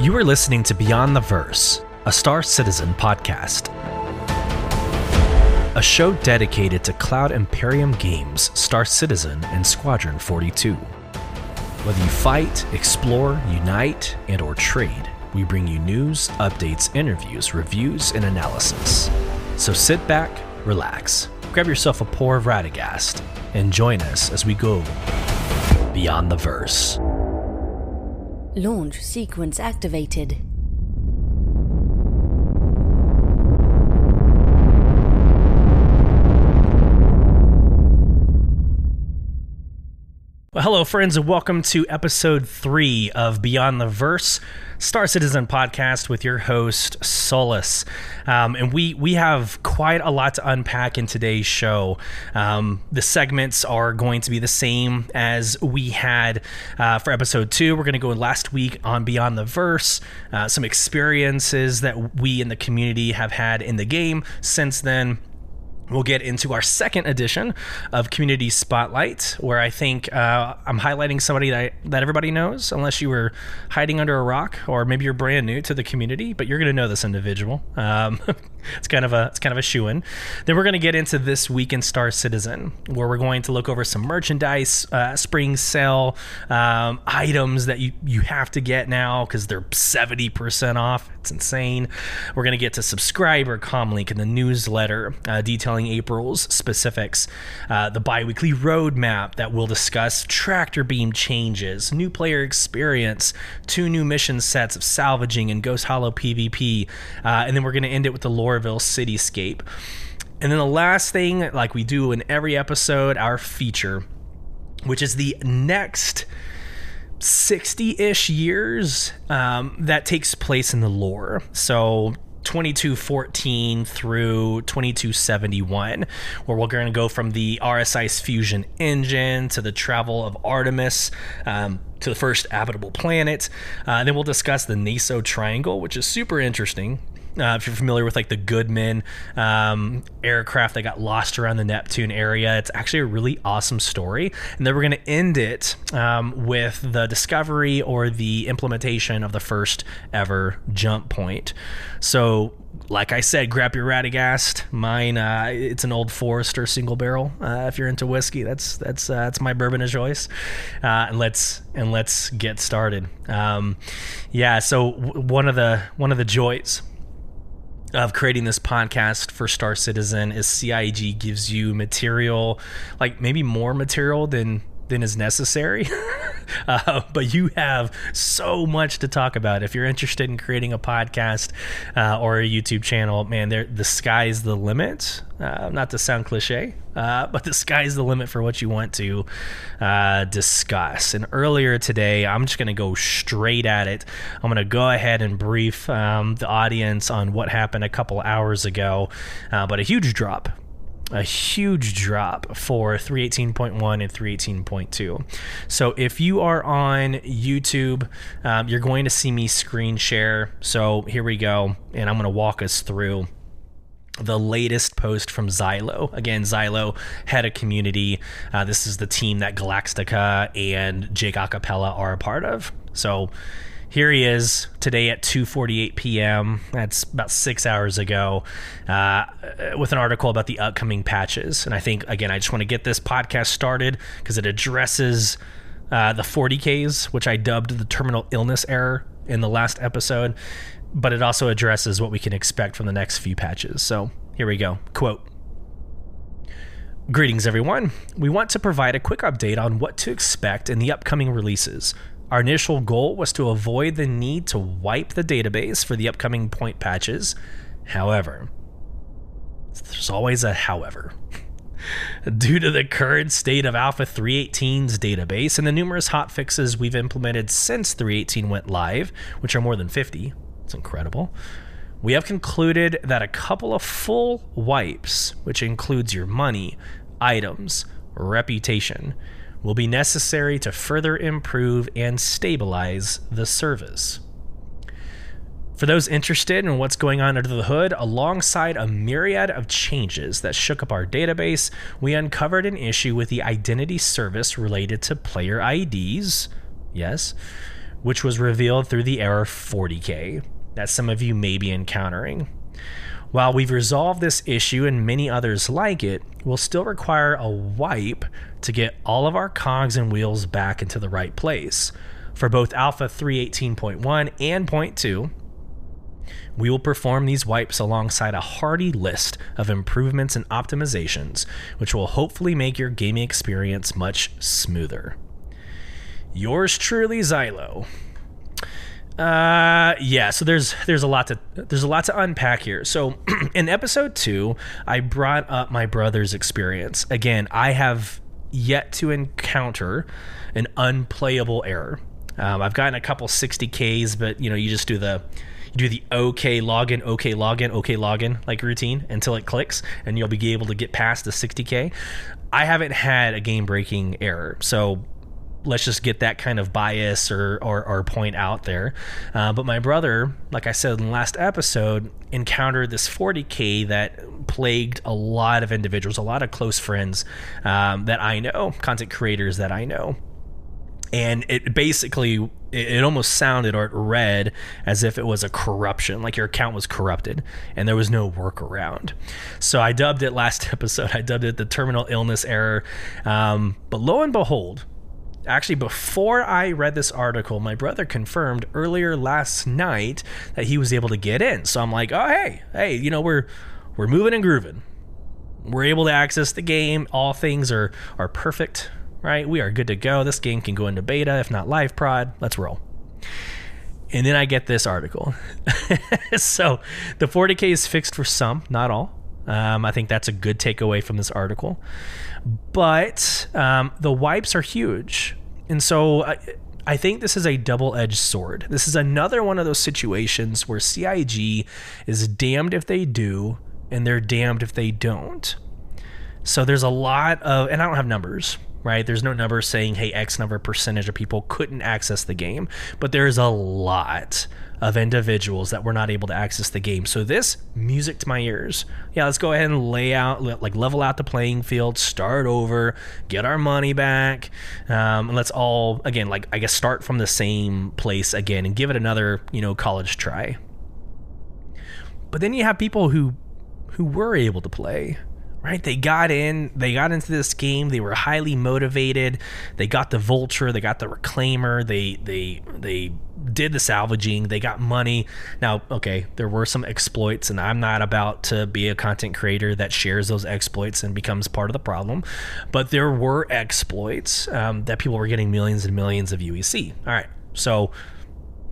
You are listening to Beyond the Verse, a Star Citizen podcast. A show dedicated to Cloud Imperium games, Star Citizen, and Squadron 42. Whether you fight, explore, unite, and or trade, we bring you news, updates, interviews, reviews, and analysis. So sit back, relax, grab yourself a pour of Radegast, and join us as we go beyond the verse. Launch sequence activated. Well, hello, friends, and welcome to episode three of Beyond the Verse, Star Citizen podcast with your host Sulyce. Um, and we we have quite a lot to unpack in today's show. Um, the segments are going to be the same as we had uh, for episode two. We're going to go last week on Beyond the Verse, uh, some experiences that we in the community have had in the game since then we'll get into our second edition of Community Spotlight, where I think uh, I'm highlighting somebody that, that everybody knows, unless you were hiding under a rock or maybe you're brand new to the community, but you're going to know this individual. Um, it's kind of a it's kind of a shoe in. Then we're going to get into this week in Star Citizen, where we're going to look over some merchandise, uh, spring sale um, items that you you have to get now because they're seventy percent off. It's insane. We're going to get to subscriber comlink in the newsletter uh, detailing April's specifics, uh, the biweekly roadmap that we'll discuss tractor beam changes, new player experience, two new mission sets of salvaging and Ghost Hollow PvP, uh, and then we're going to end it with the Lorville cityscape. And then the last thing, like we do in every episode, our feature, which is the next 60 ish years um, that takes place in the lore. So 2214 through 2271, where we're going to go from the RSI's fusion engine to the travel of Artemis. Um, to the first habitable planet. Uh, then we'll discuss the Neso Triangle, which is super interesting. Uh, if you're familiar with like the Goodman um, aircraft that got lost around the Neptune area, it's actually a really awesome story. And then we're going to end it um, with the discovery or the implementation of the first ever jump point. So like I said, grab your Radegast. Mine, uh, it's an old Forester single barrel. Uh, if you're into whiskey, that's that's uh, that's my bourbon of choice. Uh, and let's and let's get started. Um, yeah. So w- one of the one of the joys of creating this podcast for Star Citizen is CIG gives you material, like maybe more material than than is necessary. uh, but you have so much to talk about. If you're interested in creating a podcast uh, or a YouTube channel, man, the sky's the limit. Uh, not to sound cliche, uh, but the sky's the limit for what you want to uh, discuss. And earlier today, I'm just going to go straight at it. I'm going to go ahead and brief um, the audience on what happened a couple hours ago, uh, but a huge drop a huge drop for 318.1 and 318.2. So if you are on YouTube, um, you're going to see me screen share. So here we go, and I'm going to walk us through the latest post from Zyloh. Again, Zyloh head a community. Uh, this is the team that Galactica and Jake Acapella are a part of. So here he is today at 2:48 p.m. That's about six hours ago, uh, with an article about the upcoming patches. And I think again, I just want to get this podcast started because it addresses uh, the 40ks, which I dubbed the terminal illness error in the last episode, but it also addresses what we can expect from the next few patches. So here we go. Quote. Greetings, everyone. We want to provide a quick update on what to expect in the upcoming releases. Our initial goal was to avoid the need to wipe the database for the upcoming point patches. However, there's always a however. Due to the current state of Alpha 318's database and the numerous hotfixes we've implemented since 318 went live, which are more than 50, it's incredible. We have concluded that a couple of full wipes, which includes your money, items, reputation, will be necessary to further improve and stabilize the service. For those interested in what's going on under the hood, alongside a myriad of changes that shook up our database, we uncovered an issue with the identity service related to player IDs. Yes. which was revealed through the error 40K that some of you may be encountering. While we've resolved this issue and many others like it, we'll still require a wipe to get all of our cogs and wheels back into the right place. For both Alpha 318.1 and .2, we will perform these wipes alongside a hearty list of improvements and optimizations, which will hopefully make your gaming experience much smoother. Yours truly, Zyloh. Uh, yeah. So there's there's a lot to there's a lot to unpack here. So in episode two, I brought up my brother's experience. Again, I have yet to encounter an unplayable error. Um, I've gotten a couple 60ks, but you know you just do the you do the OK login, OK login, OK login like routine until it clicks, and you'll be able to get past the 60k. I haven't had a game breaking error, so let's just get that kind of bias or, or, or point out there. Uh, but my brother, like I said in the last episode, encountered this 40K that plagued a lot of individuals, a lot of close friends um, that I know, content creators that I know. And it basically, it almost sounded or it read as if it was a corruption, like your account was corrupted and there was no workaround. So I dubbed it last episode, I dubbed it the terminal illness error. Um, but lo and behold, actually before I read this article, my brother confirmed earlier last night that he was able to get in. So I'm like, oh hey, hey, you know we're we're moving and grooving. We're able to access the game. All things are are perfect, right? We are good to go. This game can go into beta, if not live prod. Let's roll. And then I get this article. so the 40k is fixed for some, not all. Um, I think that's a good takeaway from this article. But um, the wipes are huge. And so I, I think this is a double edged sword. This is another one of those situations where CIG is damned if they do, and they're damned if they don't. So there's a lot of, and I don't have numbers, right? There's no number saying, hey, X number percentage of people couldn't access the game, but there's a lot of individuals that were not able to access the game. So this music to my ears. Yeah, let's go ahead and lay out, like level out the playing field, start over, get our money back, um, and let's all again, like I guess, start from the same place again and give it another, you know, college try. But then you have people who who were able to play right? They got in, they got into this game, they were highly motivated. They got the vulture, they got the reclaimer, they they they did the salvaging, they got money. Now, okay, there were some exploits and I'm not about to be a content creator that shares those exploits and becomes part of the problem, but there were exploits um, that people were getting millions and millions of UEC. All right. So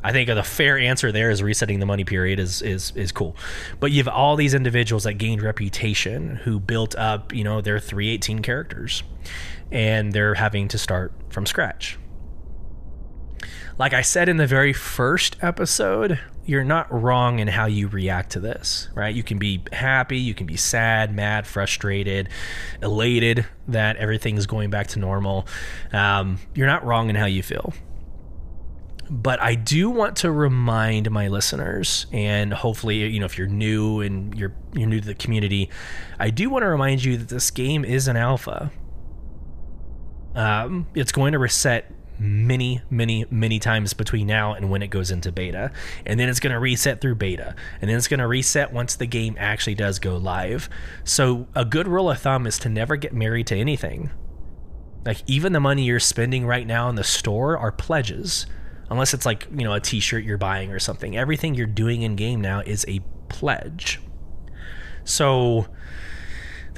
I think the fair answer there is resetting the money period is is is cool. But you have all these individuals that gained reputation who built up, you know, their 318 characters and they're having to start from scratch. Like I said in the very first episode, you're not wrong in how you react to this, right? You can be happy, you can be sad, mad, frustrated, elated that everything's going back to normal. Um, you're not wrong in how you feel but I do want to remind my listeners, and hopefully, you know, if you're new and you're you're new to the community, I do want to remind you that this game is an alpha. Um, it's going to reset many, many, many times between now and when it goes into beta, and then it's going to reset through beta, and then it's going to reset once the game actually does go live. So, a good rule of thumb is to never get married to anything. Like even the money you're spending right now in the store are pledges unless it's like you know a t-shirt you're buying or something. Everything you're doing in game now is a pledge. So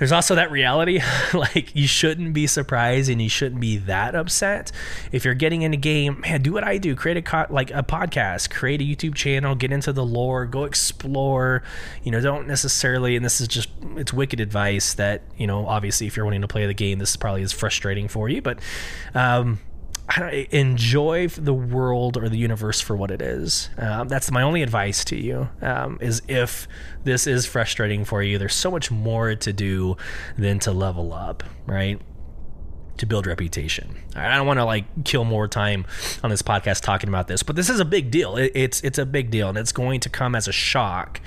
there's also that reality like you shouldn't be surprised and you shouldn't be that upset. If you're getting in a game man do what i do. Create a co- like a podcast create a youtube channel get into the lore go explore. You know don't necessarily and this is just it's wicked advice that you know obviously if you're wanting to play the game this probably is frustrating for you but um enjoy the world or the universe for what it is. Um, that's my only advice to you. Um, is if this is frustrating for you, there's so much more to do than to level up, right? To build reputation. I don't want to like kill more time on this podcast talking about this, but this is a big deal. It, it's it's a big deal, and it's going to come as a shock.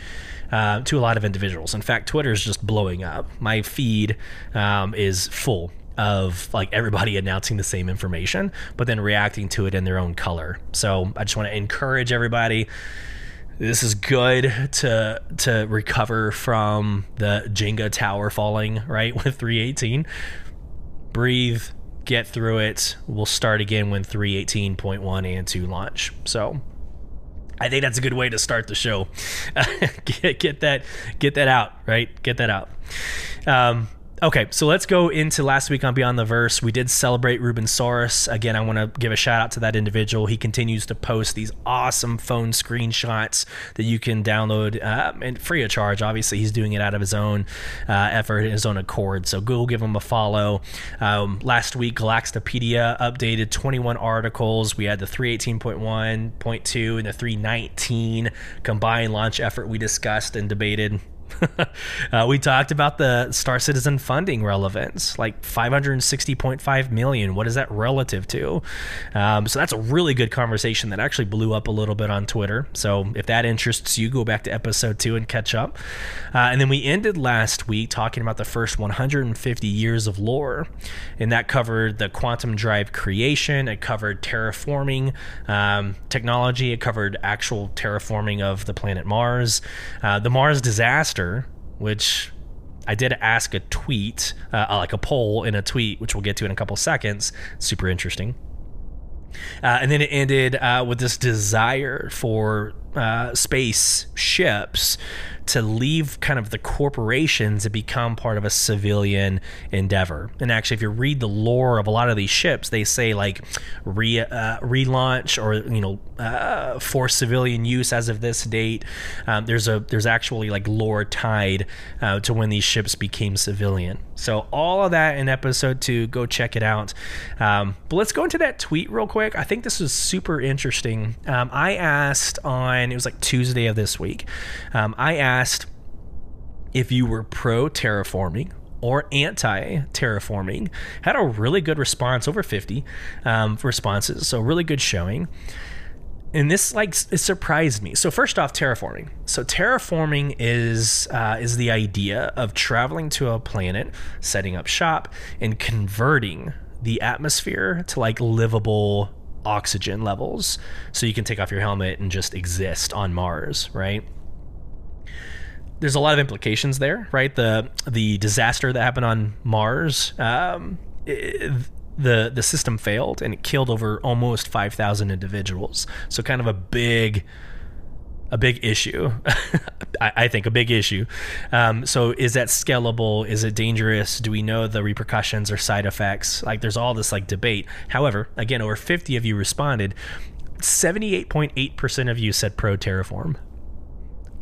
Uh, to a lot of individuals. In fact, Twitter is just blowing up. My feed um, is full of like everybody announcing the same information, but then reacting to it in their own color. So I just want to encourage everybody. This is good to to recover from the Jenga tower falling right with 318. Breathe, get through it. We'll start again when 318.1 and 2 launch. So I think that's a good way to start the show. get, get that get that out, right? Get that out. Um, Okay, so let's go into last week on Beyond the Verse. We did celebrate Ruben Soros. Again, I want to give a shout out to that individual. He continues to post these awesome phone screenshots that you can download uh, and free of charge. Obviously, he's doing it out of his own uh, effort, his own accord. So go give him a follow. Um, last week, Galactapedia updated 21 articles. We had the 318.1.2 and the 319 combined launch effort we discussed and debated uh, we talked about the Star Citizen funding relevance, like 560.5 million. What is that relative to? Um, so that's a really good conversation that actually blew up a little bit on Twitter. So if that interests you, go back to episode two and catch up. Uh, and then we ended last week talking about the first 150 years of lore, and that covered the quantum drive creation. It covered terraforming um, technology. It covered actual terraforming of the planet Mars, uh, the Mars disaster which I did ask a tweet, uh, like a poll in a tweet, which we'll get to in a couple seconds. Super interesting. Uh, and then it ended uh, with this desire for uh, space ships to leave kind of the corporations and become part of a civilian endeavor. And actually, if you read the lore of a lot of these ships, they say like re, uh, relaunch or you know uh, for civilian use as of this date. Um, there's a there's actually like lore tied uh, to when these ships became civilian. So all of that in episode two. Go check it out. Um, but let's go into that tweet real quick. I think this was super interesting. Um, I asked on it was like Tuesday of this week. Um, I asked if you were pro terraforming or anti terraforming. Had a really good response, over 50 um, responses, so really good showing. And this like it surprised me. So first off, terraforming. So terraforming is uh, is the idea of traveling to a planet, setting up shop, and converting the atmosphere to like livable oxygen levels so you can take off your helmet and just exist on Mars, right? There's a lot of implications there, right? The the disaster that happened on Mars, um, it, the the system failed and it killed over almost 5,000 individuals. So kind of a big a big issue. I, I, think a big issue. Um, so is that scalable? Is it dangerous? Do we know the repercussions or side effects? Like there's all this like debate. However, again, over 50 of you responded. 78.8% of you said pro terraform.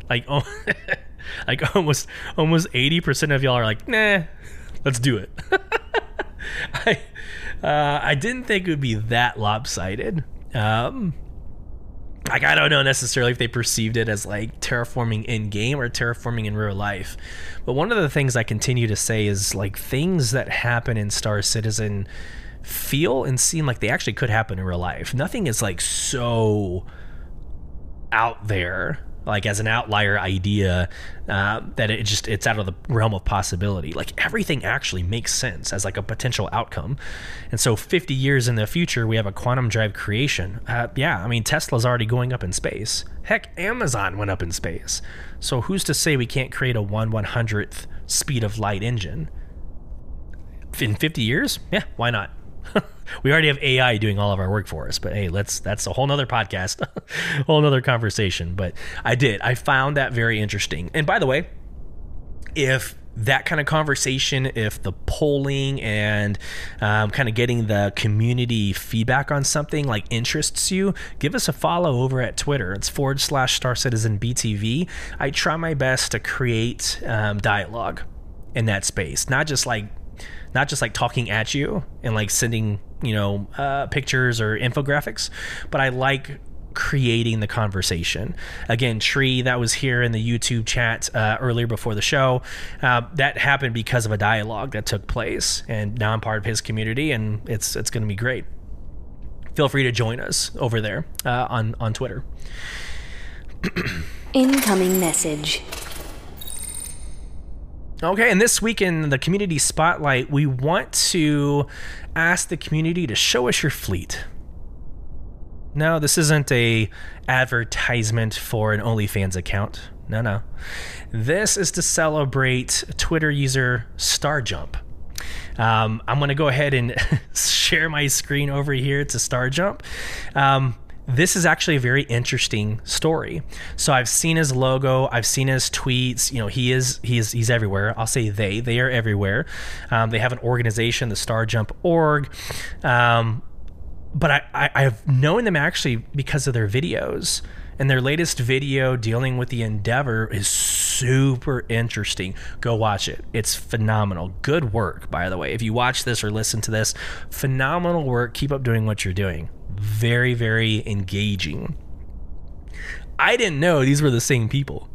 Like oh, like almost almost 80% of y'all are like, "Nah, let's do it." I uh, I didn't think it would be that lopsided. Um, like I don't know necessarily if they perceived it as like terraforming in game or terraforming in real life. But one of the things I continue to say is like things that happen in Star Citizen feel and seem like they actually could happen in real life. Nothing is like so out there like as an outlier idea uh, that it just it's out of the realm of possibility. Like everything actually makes sense as like a potential outcome. And so 50 years in the future we have a quantum drive creation. Uh, yeah i mean tesla's already going up in space. Heck amazon went up in space. So who's to say we can't create a 1 100th speed of light engine? In 50 years? Yeah why not we already have AI doing all of our work for us. But hey, let's that's a whole nother podcast, whole nother conversation. But I did. I found that very interesting. And by the way, if that kind of conversation, if the polling and um, kind of getting the community feedback on something like interests you, give us a follow over at Twitter. It's forward slash Star Citizen BTV. I try my best to create um, dialogue in that space, not just like not just like talking at you and like sending you know uh, pictures or infographics, but I like creating the conversation. Again, Tree, that was here in the YouTube chat uh, earlier before the show. Uh, that happened because of a dialogue that took place, and now I'm part of his community, and it's it's going to be great. Feel free to join us over there uh, on on Twitter. Incoming message. Okay, and this week in the community spotlight, we want to ask the community to show us your fleet. No, this isn't a advertisement for an OnlyFans account. No, no. This is to celebrate Twitter user StarJump. Um, I'm going to go ahead and share my screen over here to StarJump. Um, this is actually a very interesting story. So I've seen his logo, I've seen his tweets. You know, he is he is he's everywhere. I'll say they they are everywhere. Um, they have an organization, the Star Jump org. Um, but I, I I've known them actually because of their videos. And their latest video dealing with the Endeavor is super interesting. Go watch it. It's phenomenal. Good work, by the way. If you watch this or listen to this, phenomenal work. Keep up doing what you're doing. Very, very engaging. I didn't know these were the same people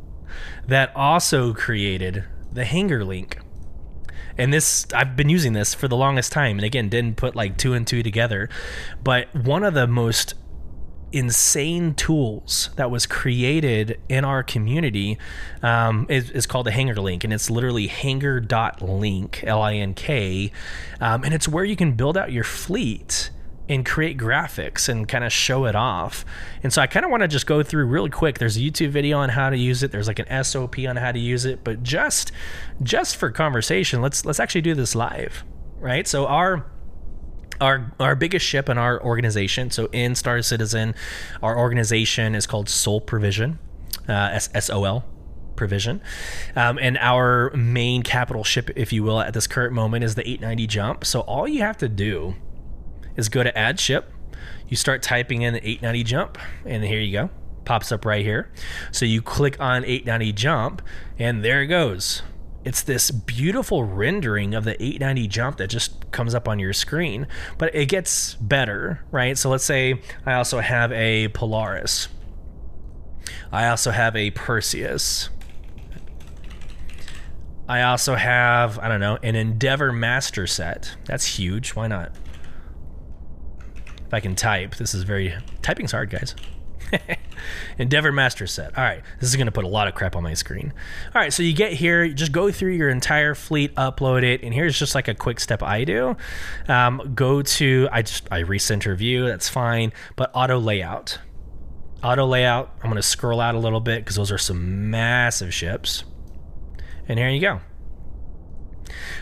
that also created the hangar link. And this, I've been using this for the longest time. And again, didn't put like two and two together. But one of the most insane tools that was created in our community um, is, is, called the hangar link and it's literally hangar.link l-i-n-k um, and it's where you can build out your fleet and create graphics and kind of show it off and so i kind of want to just go through really quick there's a youtube video on how to use it there's like an sop on how to use it but just just for conversation let's let's actually do this live right so our our our biggest ship in our organization. So in Star Citizen, our organization is called Sol Provision, uh, S S O L provision. Um, and our main capital ship, if you will, at this current moment is the 890 jump. So all you have to do is go to add ship. You start typing in the 890 jump, and here you go. Pops up right here. So you click on 890 jump, and there it goes. It's this beautiful rendering of the 890 jump that just comes up on your screen but it gets better right? So let's say i also have a polaris. I also have a perseus. I also have i don't know an endeavor master set. That's huge. Why not if i can type this is very typing's hard guys Endeavor Master Set. All right, this is going to put a lot of crap on my screen. All right, so you get here, you just go through your entire fleet, upload it, and here's just like a quick step I do. Um, go to I just I recenter view, that's fine, but auto layout. Auto layout. I'm going to scroll out a little bit because those are some massive ships, and here you go.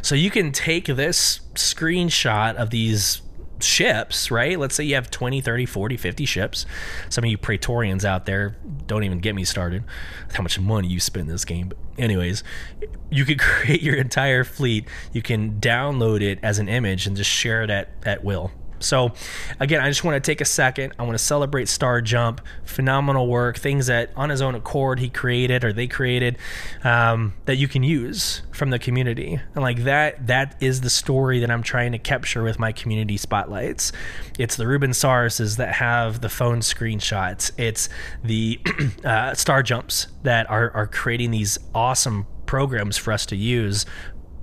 So you can take this screenshot of these ships, right? Let's say you have 20, 30, 40, 50 ships. Some of you Praetorians out there, don't even get me started how much money you spend in this game. But anyways, you could create your entire fleet. You can download it as an image and just share it at, at will. So, again, I just want to take a second. I want to celebrate Star Jump. Phenomenal work, things that on his own accord he created or they created um, that you can use from the community. And like that, that is the story that I'm trying to capture with my community spotlights. It's the Ruben Sauruses that have the phone screenshots. It's the uh, StarJumps that are, are creating these awesome programs for us to use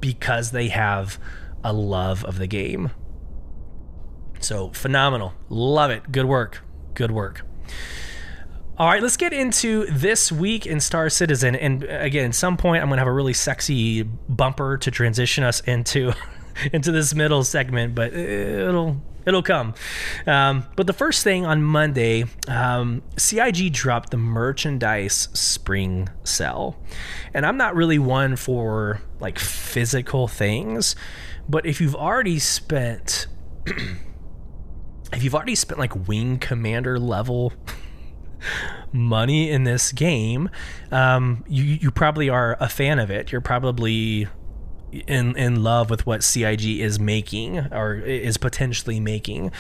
because they have a love of the game so phenomenal. Love it. Good work. Good work. All right, let's get into this week in Star Citizen. And again, at some point, I'm going to have a really sexy bumper to transition us into into this middle segment, but it'll it'll come. Um, but the first thing on Monday, um, CIG dropped the merchandise spring sell, and I'm not really one for like physical things, but if you've already spent if you've already spent like wing commander level money in this game, um, you you probably are a fan of it. You're probably in in love with what CIG is making or is potentially making.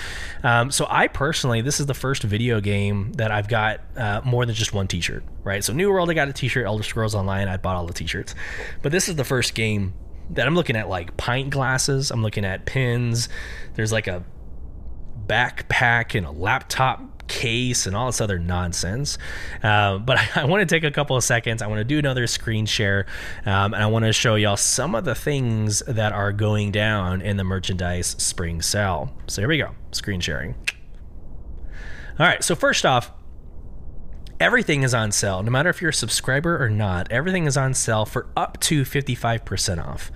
Um, so I personally, this is the first video game that I've got uh, more than just one T-shirt. Right. So New World, I got a T-shirt. Elder Scrolls Online, I bought all the T-shirts. But this is the first game that I'm looking at like pint glasses. I'm looking at pins. There's like a backpack and a laptop case and all this other nonsense. Uh, but I, I want to take a couple of seconds. I want to do another screen share, um, and I want to show y'all some of the things that are going down in the merchandise spring sale. So here we go, screen sharing. All right, so first off, everything is on sale. No matter if you're a subscriber or not, everything is on sale for up to 55% off.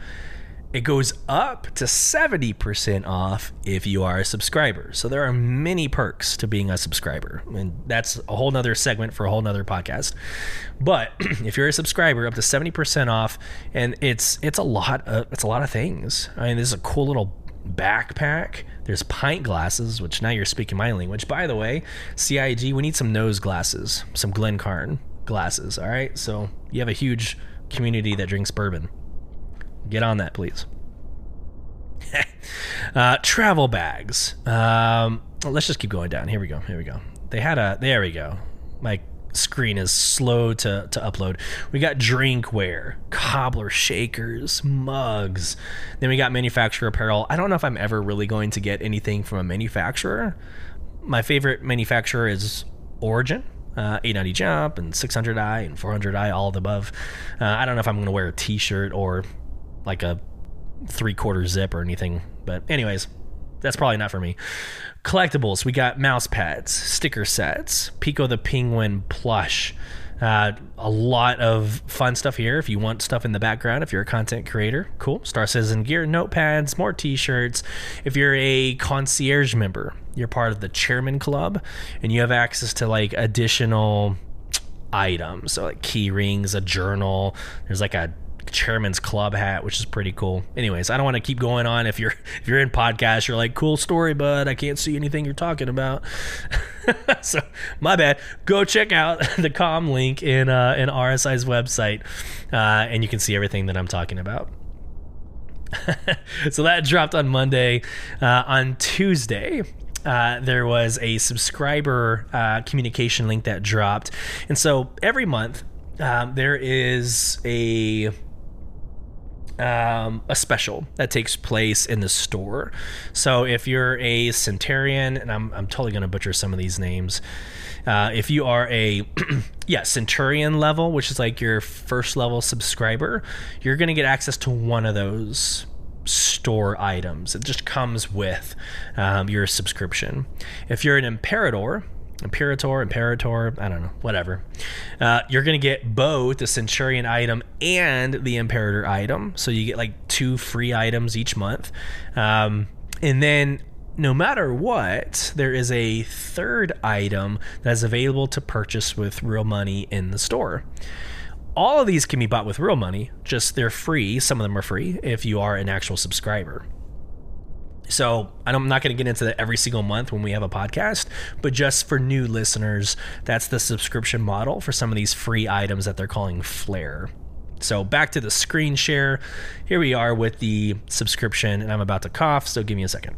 It goes up to 70% off if you are a subscriber. So there are many perks to being a subscriber. And that's a whole nother segment for a whole nother podcast. But if you're a subscriber, up to 70% off, and it's it's a lot of it's a lot of things. I mean, this is a cool little backpack. There's pint glasses, which now you're speaking my language. By the way, CIG, we need some nose glasses, some Glencairn glasses. All right, so you have a huge community that drinks bourbon. Get on that, please. uh, travel bags. Um, let's just keep going down. Here we go. Here we go. They had a. There we go. My screen is slow to, to upload. We got drinkware, cobbler shakers, mugs. Then we got manufacturer apparel. I don't know if I'm ever really going to get anything from a manufacturer. My favorite manufacturer is Origin. Uh, 890 jump and 600i and 400i all of the above uh, i don't know if i'm going to wear a t-shirt or like a three quarter zip or anything. But, anyways, that's probably not for me. Collectibles, we got mouse pads, sticker sets, Pico the Penguin plush. Uh, a lot of fun stuff here. If you want stuff in the background, if you're a content creator, cool. Star Citizen gear, notepads, more t-shirts. If you're a concierge member, you're part of the chairman club, and you have access to like additional items, so like key rings, a journal. There's like a chairman's club hat, which is pretty cool. Anyways, I don't want to keep going on. If you're if you're in podcast, you're like, cool story, bud. I can't see anything you're talking about. so my bad. Go check out the com link in uh, in RSI's website, uh, and you can see everything that I'm talking about. so that dropped on Monday. Uh, on Tuesday, uh, there was a subscriber uh, communication link that dropped. And so every month, um, there is a um, a special that takes place in the store. So if you're a Centurion, and I'm, I'm totally going to butcher some of these names. Uh, if you are a yeah Centurion level, which is like your first level subscriber, you're going to get access to one of those store items. It just comes with um, your subscription. If you're an Imperator, Imperator, Imperator, I don't know, whatever. Uh, you're going to get both the Centurion item and the Imperator item. So you get like two free items each month. Um, and then no matter what, there is a third item that is available to purchase with real money in the store. All of these can be bought with real money, just they're free. Some of them are free if you are an actual subscriber. So I'm not going to get into that every single month when we have a podcast, but just for new listeners, that's the subscription model for some of these free items that they're calling Flare. So back to the screen share. Here we are with the subscription, and I'm about to cough, so give me a second.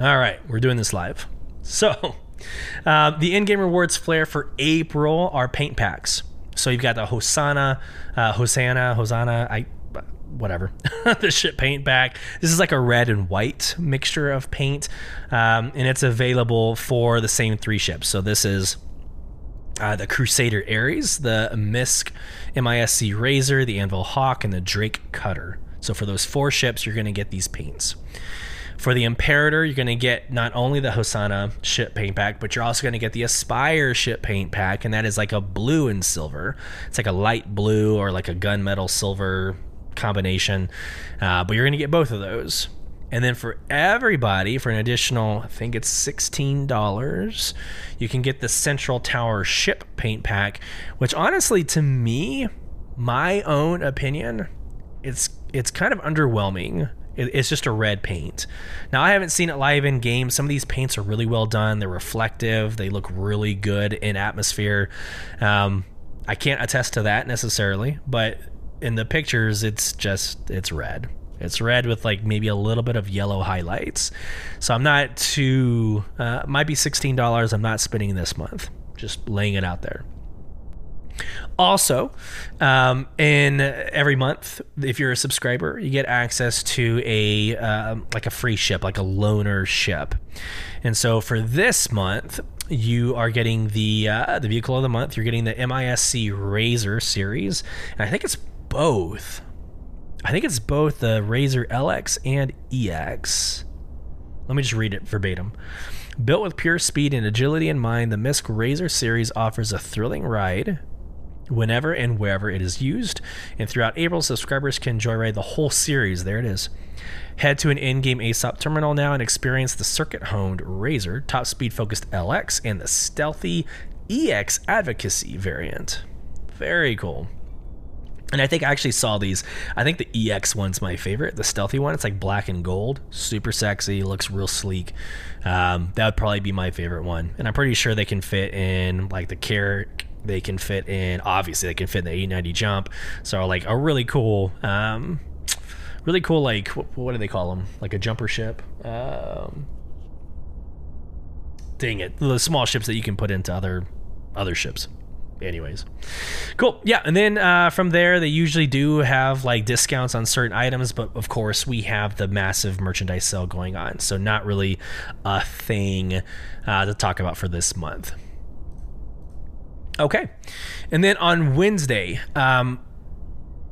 All right, we're doing this live. So, uh, the in game rewards Flare for April are paint packs. So you've got the Hosanna, uh, Hosanna, Hosanna. I whatever the ship paint back this is like a red and white mixture of paint um, and it's available for the same three ships so this is uh, the Crusader Ares, the Misk MISC Razor, the Anvil Hawk, and the Drake Cutter. So for those four ships, you're going to get these paints. For the Imperator, you're going to get not only the Hosanna ship paint pack, but you're also going to get the Aspire ship paint pack, and that is like a blue and silver. It's like a light blue or like a gunmetal silver combination. Uh, but you're going to get both of those. And then for everybody, for an additional, I think it's $16, you can get the Central Tower ship paint pack, which honestly, to me, my own opinion, it's it's kind of underwhelming. It's just a red paint. Now I haven't seen it live in game. Some of these paints are really well done. They're reflective. They look really good in atmosphere. Um, I can't attest to that necessarily, but in the pictures it's just it's red. It's red with like maybe a little bit of yellow highlights. So I'm not too uh, might be sixteen dollars. I'm not spending this month. Just laying it out there. Also, um, in every month, if you're a subscriber, you get access to a uh, like a free ship, like a loaner ship. And so for this month, you are getting the uh, the vehicle of the month. You're getting the MISC Razor series, and I think it's both. I think it's both the Razor LX and EX. Let me just read it verbatim. Built with pure speed and agility in mind, the Misk Razor series offers a thrilling ride whenever and wherever it is used. And throughout April, subscribers can joyride the whole series. There it is. Head to an in game ASOP terminal now and experience the circuit honed Razor, top speed focused LX, and the stealthy EX Advocacy variant. Very cool. And I think I actually saw these. I think the EX one's my favorite, the stealthy one. It's like black and gold, super sexy, looks real sleek. Um, that would probably be my favorite one. And I'm pretty sure they can fit in like the care. They can fit in. Obviously, they can fit in the 890 jump. So like a really cool, um, really cool. Like what, what do they call them? Like a jumper ship. Um, dang it, the small ships that you can put into other other ships anyways. Cool. Yeah and then uh, from there they usually do have like discounts on certain items but of course we have the massive merchandise sale going on so not really a thing uh, to talk about for this month. Okay. And then on wednesday um,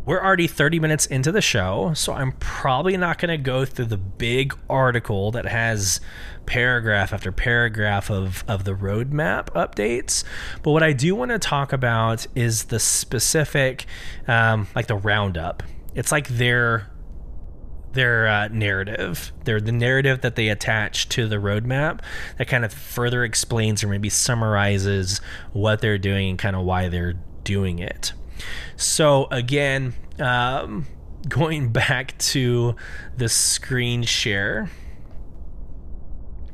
we're already 30 minutes into the show, so I'm probably not going to go through the big article that has paragraph after paragraph of, of the roadmap updates. But what I do want to talk about is the specific, um, like the roundup. It's like their their uh, narrative, their the narrative that they attach to the roadmap that kind of further explains or maybe summarizes what they're doing and kind of why they're doing it. So again, um, going back to the screen share.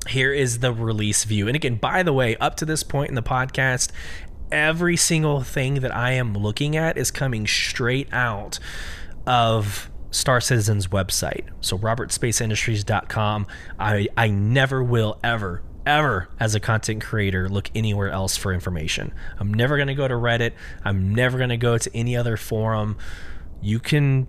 Here is the release view. And again, by the way, up to this point in the podcast, every single thing that I am looking at is coming straight out of Star Citizen's website. So robertspaceindustries.com. I I never will ever ever as a content creator look anywhere else for information. I'm never going to go to Reddit. I'm never going to go to any other forum. You can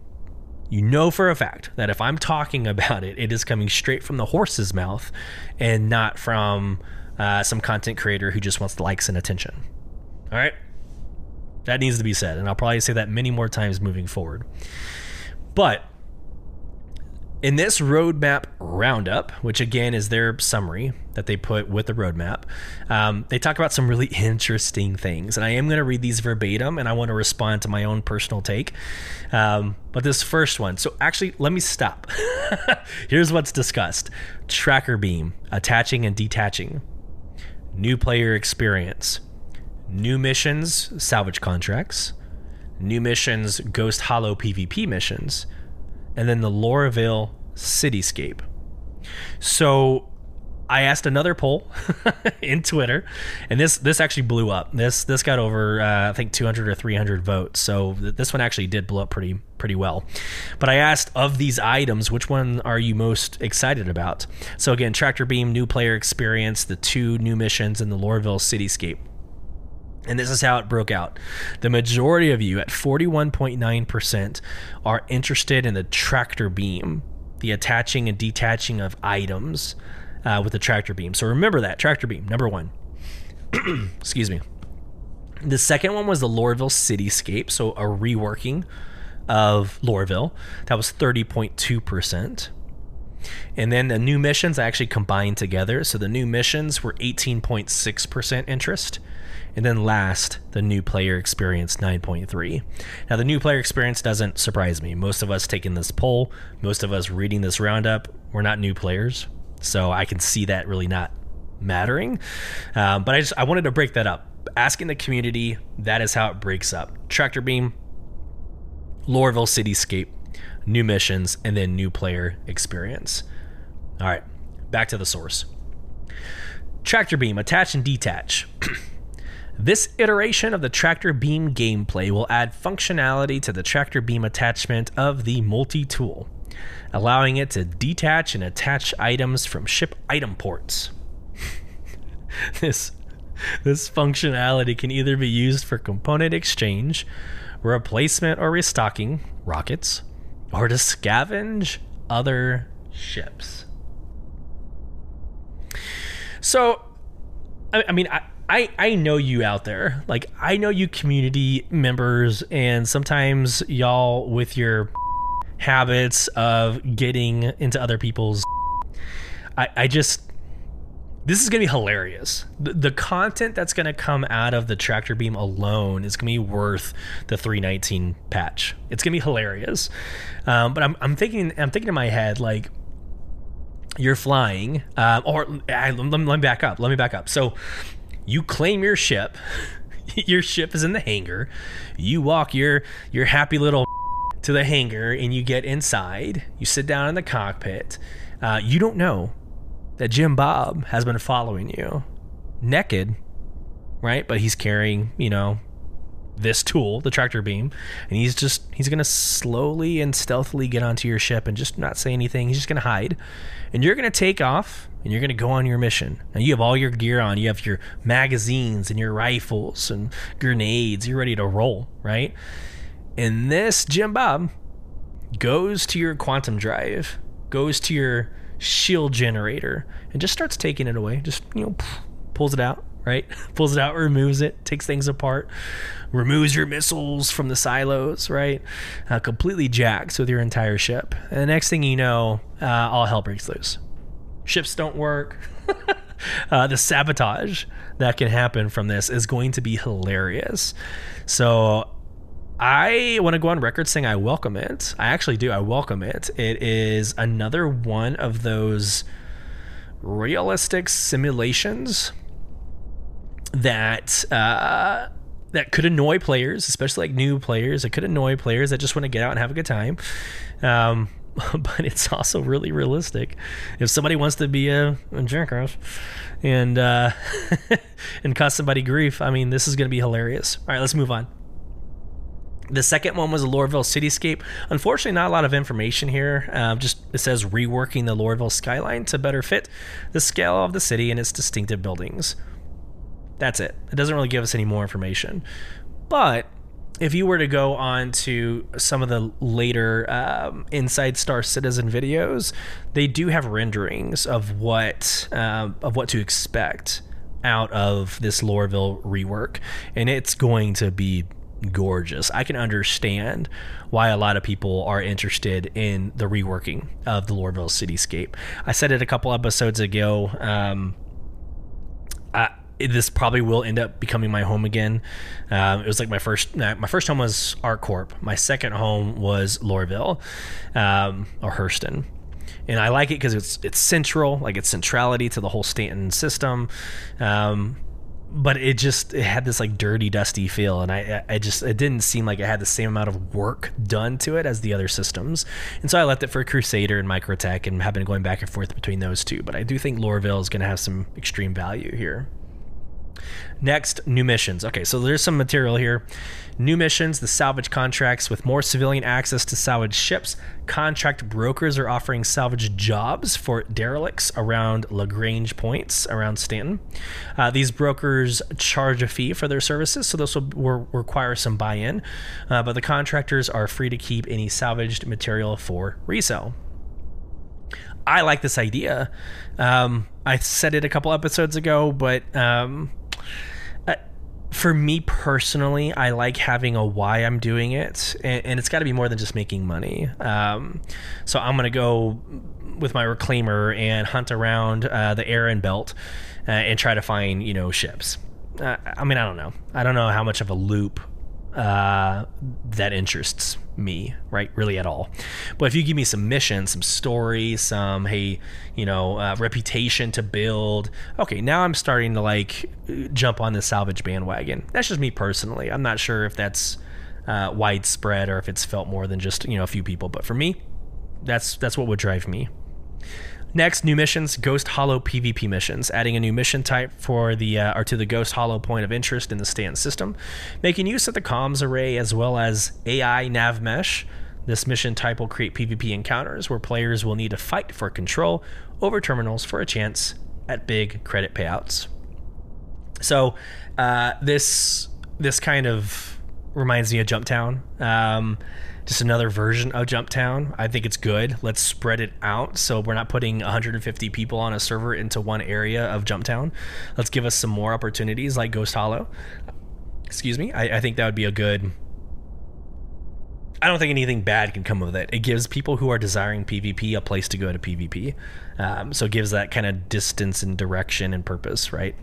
you know for a fact that if I'm talking about it, it is coming straight from the horse's mouth and not from uh, some content creator who just wants likes and attention. All right? That needs to be said. And I'll probably say that many more times moving forward. But in this roadmap roundup, which again is their summary that they put with the roadmap, um, they talk about some really interesting things. And I am going to read these verbatim and I want to respond to my own personal take. Um, but this first one, so actually, let me stop. Here's what's discussed tractor beam, attaching and detaching, new player experience, new missions, salvage contracts, new missions, ghost hollow PvP missions and then the Lorville cityscape. So I asked another poll in Twitter, and this this actually blew up. This this got over uh, I think 200 or 300 votes. So th- this one actually did blow up pretty pretty well. But I asked of these items, which one are you most excited about? So again, tractor beam, new player experience, the two new missions, and the Lorville cityscape. And this is how it broke out. The majority of you, at 41.9%, are interested in the tractor beam, the attaching and detaching of items uh, with the tractor beam. So remember that tractor beam, number one. Excuse me. The second one was the Lorville Cityscape, so a reworking of Lorville. That was 30.2%. And then the new missions actually combined together. So the new missions were 18.6% interest and then last, the new player experience 9.3. Now, the new player experience doesn't surprise me. Most of us taking this poll, most of us reading this roundup, we're not new players. So I can see that really not mattering. Um, but I just I wanted to break that up. Asking the community, that is how it breaks up. Tractor Beam, Lorville Cityscape, new missions, and then new player experience. All right, back to the source. Tractor Beam, attach and detach. This iteration of the tractor beam gameplay will add functionality to the tractor beam attachment of the multi tool, allowing it to detach and attach items from ship item ports. this this functionality can either be used for component exchange, replacement or restocking rockets, or to scavenge other ships. So, I, I mean, I, I, I know you out there. Like I know you community members and sometimes y'all with your habits of getting into other people's I, I just this is going to be hilarious. The, the, content that's going to come out of the tractor beam alone is going to be worth the 319 patch. It's going to be hilarious. Um, but I'm, I'm thinking, I'm thinking in my head, like, you're flying, uh, or let, let me back up. Let me back up. So you claim your ship. your ship is in the hangar. You walk your your happy little to the hangar and you get inside. You sit down in the cockpit. Uh, you don't know that Jim Bob has been following you naked, right? But he's carrying, you know, this tool, the tractor beam, and he's just he's gonna slowly and stealthily get onto your ship and just not say anything. He's just gonna hide, and you're gonna take off and you're gonna go on your mission. Now you have all your gear on. You have your magazines and your rifles and grenades. You're ready to roll, right? And this Jim Bob goes to your quantum drive, goes to your shield generator and just starts taking it away. Just, you know, pulls it out, right? pulls it out, removes it, takes things apart, removes your missiles from the silos, right? Uh, completely jacks with your entire ship. And the next thing you know, uh, all hell breaks loose. Ships don't work. uh, the sabotage that can happen from this is going to be hilarious. So I want to go on record saying I welcome it. I actually do. I welcome it. It is another one of those realistic simulations that uh, that could annoy players, especially like new players. It could annoy players that just want to get out and have a good time. Um, but it's also really realistic. If somebody wants to be a, a jackass and uh, and cause somebody grief, I mean, this is going to be hilarious. All right, let's move on. The second one was a Lorville cityscape. Unfortunately, not a lot of information here. Uh, just it says reworking the Lorville skyline to better fit the scale of the city and its distinctive buildings. That's it. It doesn't really give us any more information. But if you were to go on to some of the later um, Inside Star Citizen videos, they do have renderings of what uh, of what to expect out of this Lorville rework, and it's going to be gorgeous. I can understand why a lot of people are interested in the reworking of the Lorville cityscape. I said it a couple episodes ago. Um, I, this probably will end up becoming my home again. Um, it was like my first. My first home was ArcCorp. My second home was Lorville um, or Hurston and I like it because it's it's central, like it's centrality to the whole Stanton system. Um, but it just it had this like dirty dusty feel and I I just it didn't seem like it had the same amount of work done to it as the other systems and so I left it for Crusader and Microtech and have been going back and forth between those two but I do think Lorville is going to have some extreme value here Next, new missions. Okay, so there's some material here. New missions, the salvage contracts with more civilian access to salvage ships. Contract brokers are offering salvage jobs for derelicts around Lagrange points around Stanton. Uh, these brokers charge a fee for their services, so this will, will require some buy in. Uh, but the contractors are free to keep any salvaged material for resale. I like this idea. Um, I said it a couple episodes ago, but um, for me personally, I like having a why I'm doing it, and, and it's got to be more than just making money. Um, so I'm gonna go with my reclaimer and hunt around uh, the Aaron Belt uh, and try to find you know ships. Uh, I mean, I don't know. I don't know how much of a loop uh, that interests me, right? Really at all. But if you give me some mission, some story, some hey, you know, uh, reputation to build, okay, now I'm starting to like jump on the salvage bandwagon. That's just me personally. I'm not sure if that's uh, widespread or if it's felt more than just you know a few people. But for me, that's that's what would drive me. Next, new missions: Ghost Hollow PvP missions, adding a new mission type for the uh, or to the Ghost Hollow point of interest in the Stanton system, making use of the comms array as well as AI nav mesh. This mission type will create PvP encounters where players will need to fight for control over terminals for a chance at big credit payouts. So, uh, this this kind of reminds me of Jumptown. Um, just another version of Jump Town. I think it's good. Let's spread it out so we're not putting 150 people on a server into one area of Jump Town. Let's give us some more opportunities like Ghost Hollow. Excuse me. I, I think that would be a good I don't think anything bad can come of it. It gives people who are desiring PvP a place to go to PvP. Um, so it gives that kind of distance and direction and purpose, right?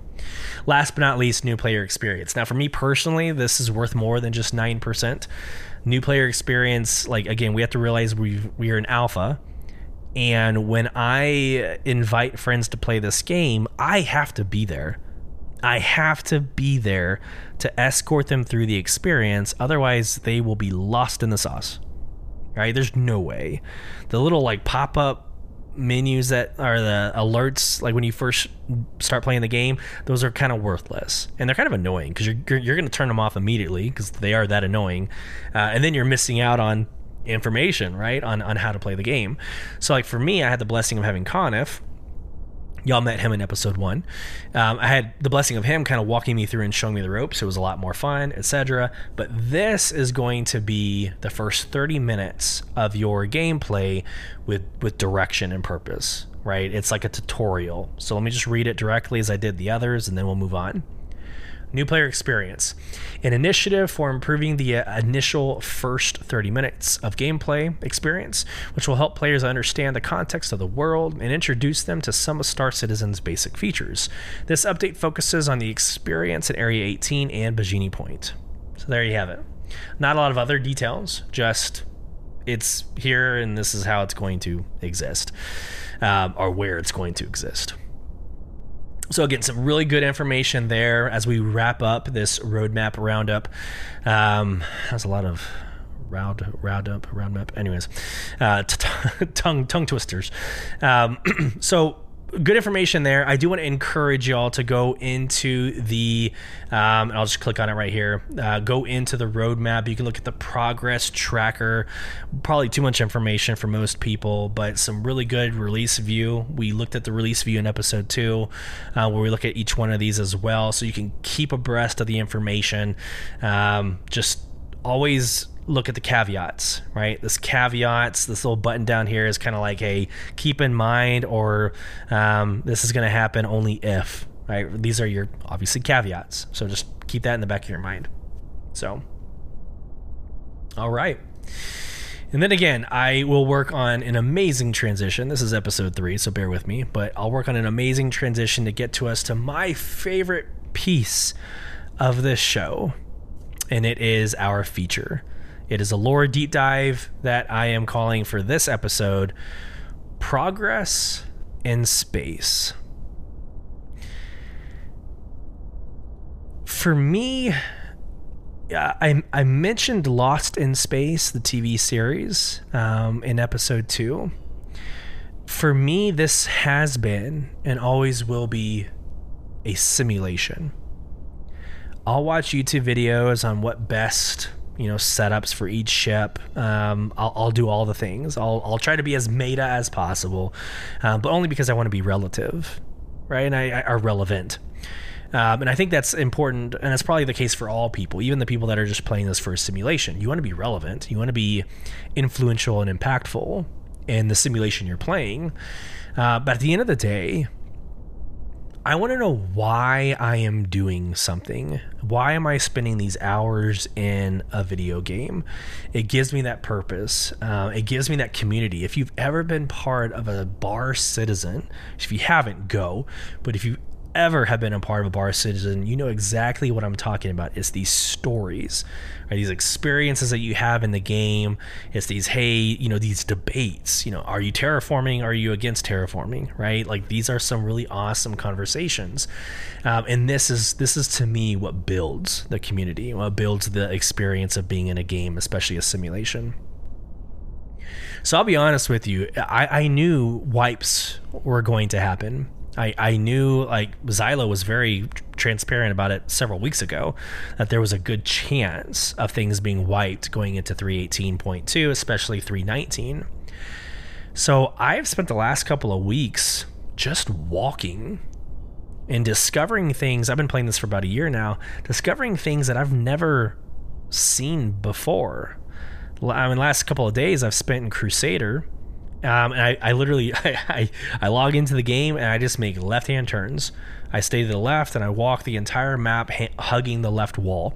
Last but not least, new player experience. Now, for me personally, this is worth more than just 9%. New player experience, like, again, we have to realize we, we are in alpha. And when I invite friends to play this game, I have to be there. I have to be there to escort them through the experience. Otherwise, they will be lost in the sauce. Right? There's no way. The little like pop up menus that are the alerts, like when you first start playing the game, those are kind of worthless and they're kind of annoying because you're you're going to turn them off immediately because they are that annoying, uh, and then you're missing out on information right on on how to play the game. So like for me, I had the blessing of having Conif y'all met him in episode one. Um, I had the blessing of him kind of walking me through and showing me the ropes. It was a lot more fun, etc. But this is going to be the first 30 minutes of your gameplay with with direction and purpose. Right? It's like a tutorial. So let me just read it directly as I did the others, and then we'll move on. New player experience. An initiative for improving the uh, initial first 30 minutes of gameplay experience, which will help players understand the context of the world and introduce them to some of Star Citizen's basic features. This update focuses on the experience at Area 18 and Baijini Point. So there you have it. Not a lot of other details, just it's here and this is how it's going to exist, um, or where it's going to exist. So again, some really good information there as we wrap up this roadmap roundup. Um, that's a lot of round roundup roundup. Anyways, uh, tongue tongue twisters. Um, so good information there. I do want to encourage y'all to go into the, um, I'll just click on it right here. Uh, go into the roadmap. You can look at the progress tracker. Probably too much information for most people, but some really good release view. We looked at the release view in episode two, uh, where we look at each one of these as well, so you can keep abreast of the information. Um, just always look at the caveats, right? This caveats, this little button down here is kind of like a keep in mind, or um, this is going to happen only if, right? These are your obviously caveats. So just keep that in the back of your mind. So, all right. And then again, I will work on an amazing transition. This is episode three, so bear with me, but I'll work on an amazing transition to get to us to my favorite piece of this show, and it is our feature. It is a lore deep dive that I am calling for this episode Progress in Space. For me, I, I mentioned Lost in Space, the TV series, um, in episode two. For me, this has been and always will be a simulation. I'll watch YouTube videos on what best you know setups for each ship. Um, I'll, I'll, do all the things. I'll, I'll try to be as meta as possible, uh, but only because I want to be relative, right? And I, I are relevant. Um, and I think that's important, and that's probably the case for all people, even the people that are just playing this for a simulation. You want to be relevant. You want to be influential and impactful in the simulation you're playing. Uh, but at the end of the day, I want to know why I am doing something. Why am I spending these hours in a video game? It gives me that purpose. Uh, it gives me that community. If you've ever been part of a bar citizen, if you haven't, go. But if you ever have been a part of a bar citizen, you know exactly what I'm talking about. It's these stories, right? These experiences that you have in the game. It's these, hey, you know, these debates. You know, are you terraforming? Are you against terraforming? Right? Like these are some really awesome conversations, um, and this is this is to me what builds the community, what builds the experience of being in a game, especially a simulation. So I'll be honest with you, I, I knew wipes were going to happen I, I knew like Zyloh was very transparent about it several weeks ago that there was a good chance of things being wiped going into 318.2, especially 319. So I've spent the last couple of weeks just walking and discovering things. I've been playing this for about a year now, discovering things that I've never seen before. I mean, last couple of days I've spent in Crusader um, and I, I literally I, I, I log into the game and I just make left hand turns. I stay to the left and I walk the entire map ha- hugging the left wall.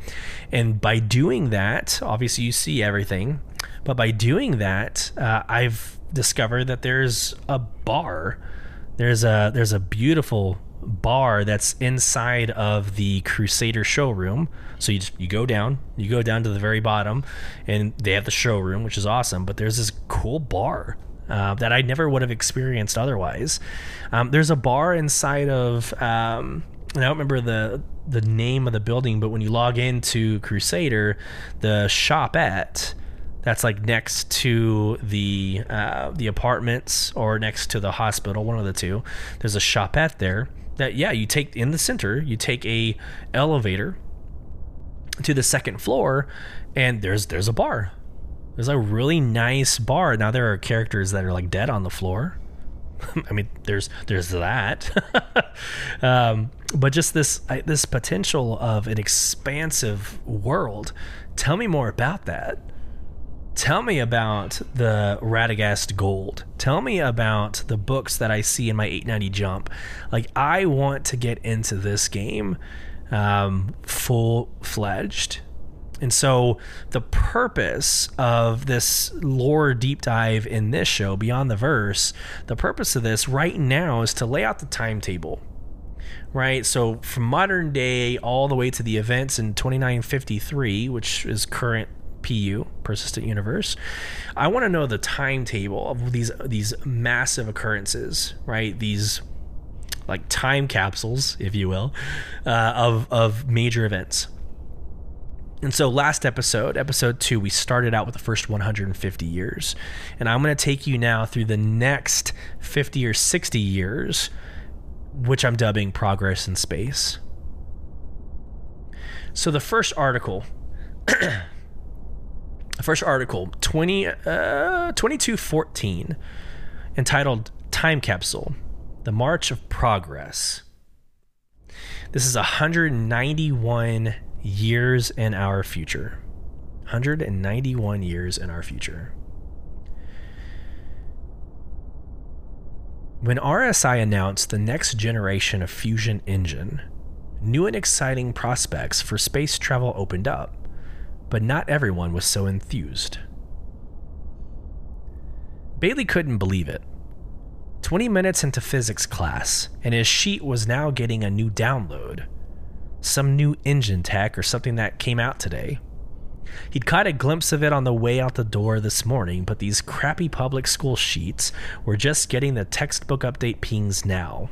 And by doing that, obviously you see everything. But by doing that, uh, I've discovered that there's a bar. There's a there's a beautiful bar that's inside of the Crusader showroom. So you just, you go down, you go down to the very bottom, and they have the showroom, which is awesome. But there's this cool bar uh, that I never would have experienced otherwise. Um, there's a bar inside of. Um, I don't remember the the name of the building, but when you log into Crusader, the shop at that's like next to the uh, the apartments or next to the hospital, one of the two. There's a shop at there that yeah, you take in the center, you take a elevator to the second floor, and there's there's a bar. There's a really nice bar. Now there are characters that are like dead on the floor. I mean, there's there's that, um, but just this this potential of an expansive world. Tell me more about that. Tell me about the Radegast Gold. Tell me about the books that I see in my 890 jump. Like I want to get into this game um, full fledged. And so, the purpose of this lore deep dive in this show, Beyond the Verse, the purpose of this right now is to lay out the timetable. Right? So, from modern day all the way to the events in 2953, which is current PU, persistent universe. I want to know the timetable of these these massive occurrences, right? These like time capsules, if you will, uh, of of major events. And so, last episode, episode two, we started out with the first 150 years. And I'm going to take you now through the next 50 or 60 years, which I'm dubbing Progress in Space. So, the first article, the first article, 20, uh, 2214, entitled Time Capsule The March of Progress. This is 191 years in our future. 191 years in our future. When RSI announced the next generation of fusion engine, new and exciting prospects for space travel opened up, but not everyone was so enthused. Bailey couldn't believe it. 20 minutes into physics class, and his sheet was now getting a new download some new engine tech or something that came out today. He'd caught a glimpse of it on the way out the door this morning, but these crappy public school sheets were just getting the textbook update pings now.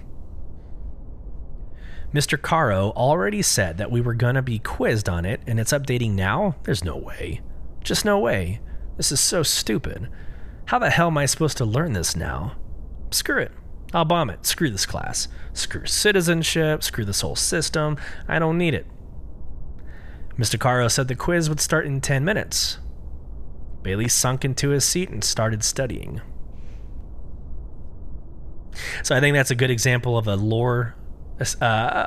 Mr. Caro already said that we were gonna be quizzed on it, and it's updating now? There's no way. Just no way. This is so stupid. How the hell am I supposed to learn this now? Screw it. I'll bomb it. Screw this class. Screw citizenship. Screw this whole system. I don't need it. Mr. Caro said the quiz would start in 10 minutes. Bailey sunk into his seat and started studying. So I think that's a good example of a lore uh,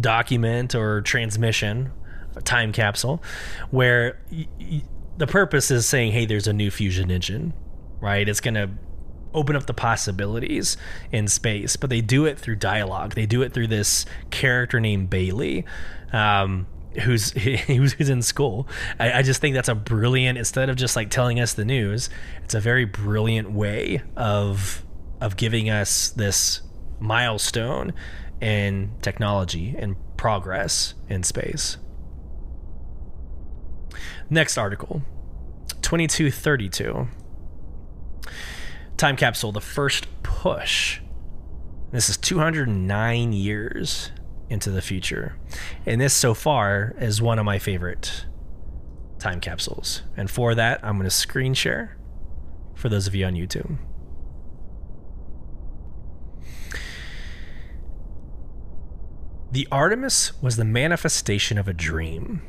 document or transmission, time capsule, where y- y- the purpose is saying, hey, there's a new fusion engine, right? It's going to open up the possibilities in space, but they do it through dialogue. They do it through this character named Bailey. Um, who's who's in school. I, I, just think that's a brilliant instead of just like telling us the news, it's a very brilliant way of of giving us this milestone in technology and progress in space. Next article 2232 time capsule, the first push. This is 209 years into the future. And this so far is one of my favorite time capsules. And for that, I'm going to screen share for those of you on YouTube. The Artemis was the manifestation of a dream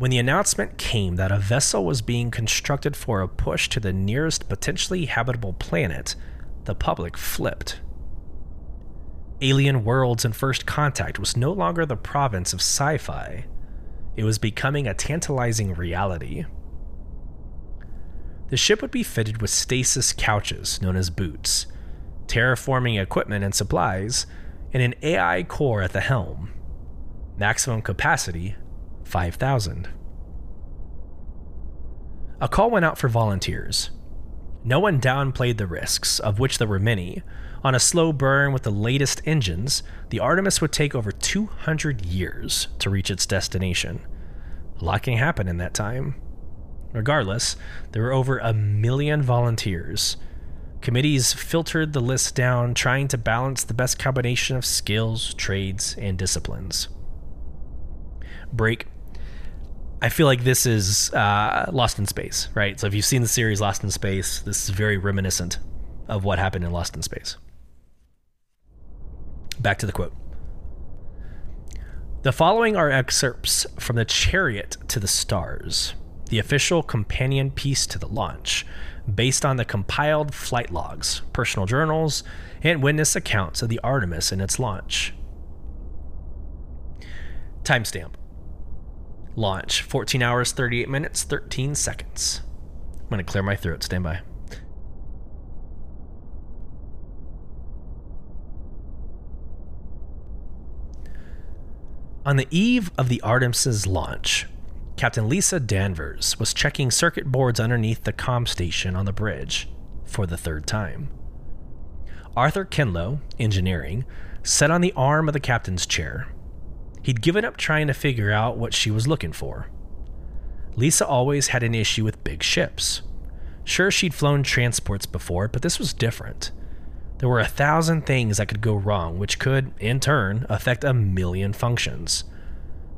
when the announcement came that a vessel was being constructed for a push to the nearest potentially habitable planet, the public flipped. Alien worlds and first contact was no longer the province of sci fi, it was becoming a tantalizing reality. The ship would be fitted with stasis couches, known as boots, terraforming equipment and supplies, and an AI core at the helm. Maximum capacity 5,000. A call went out for volunteers. No one downplayed the risks, of which there were many. On a slow burn with the latest engines, the Artemis would take over 200 years to reach its destination. A lot can happen in that time. Regardless, there were over a million volunteers. Committees filtered the list down, trying to balance the best combination of skills, trades, and disciplines. Break. I feel like this is uh, Lost in Space, right? So if you've seen the series Lost in Space, this is very reminiscent of what happened in Lost in Space. Back to the quote. The following are excerpts from The Chariot to the Stars, the official companion piece to the launch, based on the compiled flight logs, personal journals, and witness accounts of the Artemis and its launch. Timestamp Launch 14 hours, 38 minutes, 13 seconds. I'm going to clear my throat. Stand by. On the eve of the Artemis's launch, Captain Lisa Danvers was checking circuit boards underneath the com station on the bridge for the third time. Arthur Kinlow, engineering, sat on the arm of the captain's chair. He'd given up trying to figure out what she was looking for. Lisa always had an issue with big ships. Sure, she'd flown transports before, but this was different. There were a thousand things that could go wrong, which could, in turn, affect a million functions.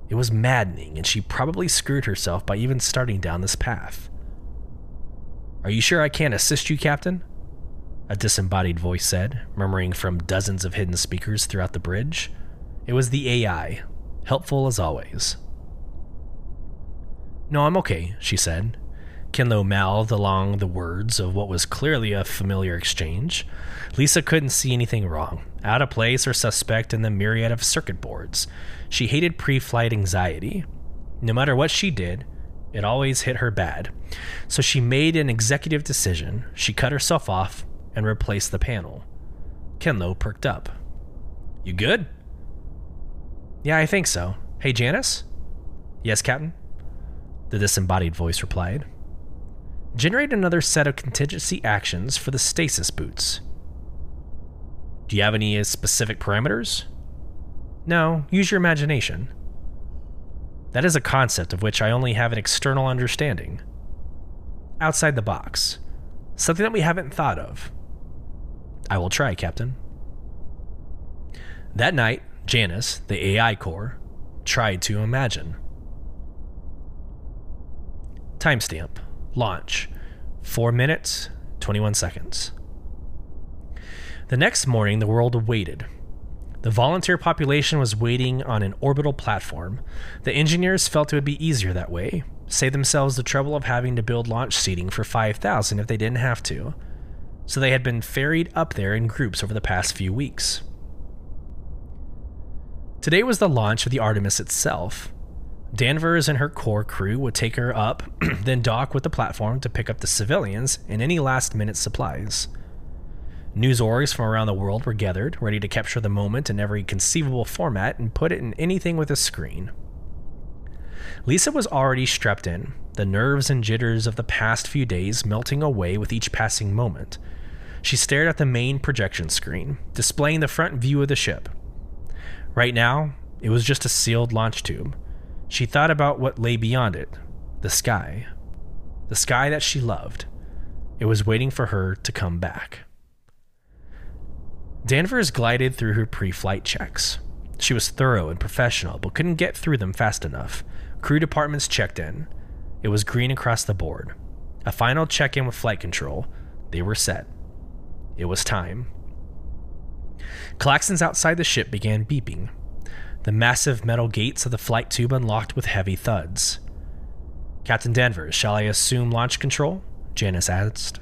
It was maddening, and she probably screwed herself by even starting down this path. Are you sure I can't assist you, Captain? A disembodied voice said, murmuring from dozens of hidden speakers throughout the bridge. It was the AI, helpful as always. No, I'm okay, she said. Kinlow mouthed along the words of what was clearly a familiar exchange. Lisa couldn't see anything wrong, out of place or suspect in the myriad of circuit boards. She hated pre flight anxiety. No matter what she did, it always hit her bad. So she made an executive decision. She cut herself off and replaced the panel. Kinlow perked up. You good? Yeah, I think so. Hey, Janice? Yes, Captain? The disembodied voice replied. Generate another set of contingency actions for the stasis boots. Do you have any specific parameters? No, use your imagination. That is a concept of which I only have an external understanding. Outside the box. Something that we haven't thought of. I will try, Captain. That night, Janice, the AI core, tried to imagine. Timestamp Launch 4 minutes, 21 seconds. The next morning, the world waited. The volunteer population was waiting on an orbital platform. The engineers felt it would be easier that way, save themselves the trouble of having to build launch seating for 5,000 if they didn't have to. So they had been ferried up there in groups over the past few weeks. Today was the launch of the Artemis itself, Danvers and her core crew would take her up, then dock with the platform to pick up the civilians and any last minute supplies. News orgs from around the world were gathered, ready to capture the moment in every conceivable format and put it in anything with a screen. Lisa was already strapped in, the nerves and jitters of the past few days melting away with each passing moment. She stared at the main projection screen, displaying the front view of the ship. Right now, it was just a sealed launch tube she thought about what lay beyond it the sky. The sky that she loved. It was waiting for her to come back. Danvers glided through her pre flight checks. She was thorough and professional, but couldn't get through them fast enough. Crew departments checked in. It was green across the board. A final check in with flight control. They were set. It was time. Klaxons outside the ship began beeping. The massive metal gates of the flight tube unlocked with heavy thuds. Captain Danvers, shall I assume launch control? Janice asked.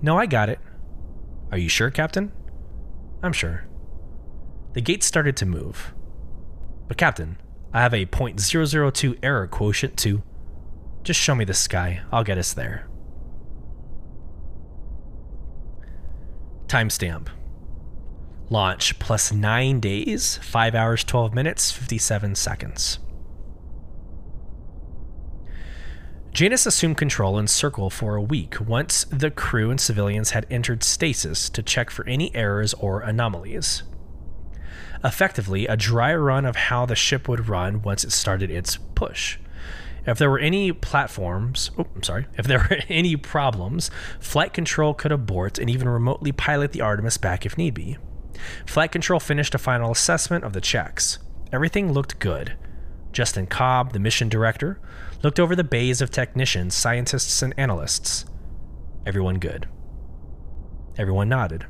No, I got it. Are you sure, Captain? I'm sure. The gates started to move. But, Captain, I have a .002 error quotient to. Just show me the sky. I'll get us there. Timestamp Launch plus 9 days, 5 hours, 12 minutes, 57 seconds. Janus assumed control and circle for a week once the crew and civilians had entered stasis to check for any errors or anomalies. Effectively, a dry run of how the ship would run once it started its push. If there were any platforms, oh, I'm sorry, if there were any problems, flight control could abort and even remotely pilot the Artemis back if need be. Flight control finished a final assessment of the checks. Everything looked good. Justin Cobb, the mission director, looked over the bays of technicians, scientists, and analysts. Everyone good. Everyone nodded.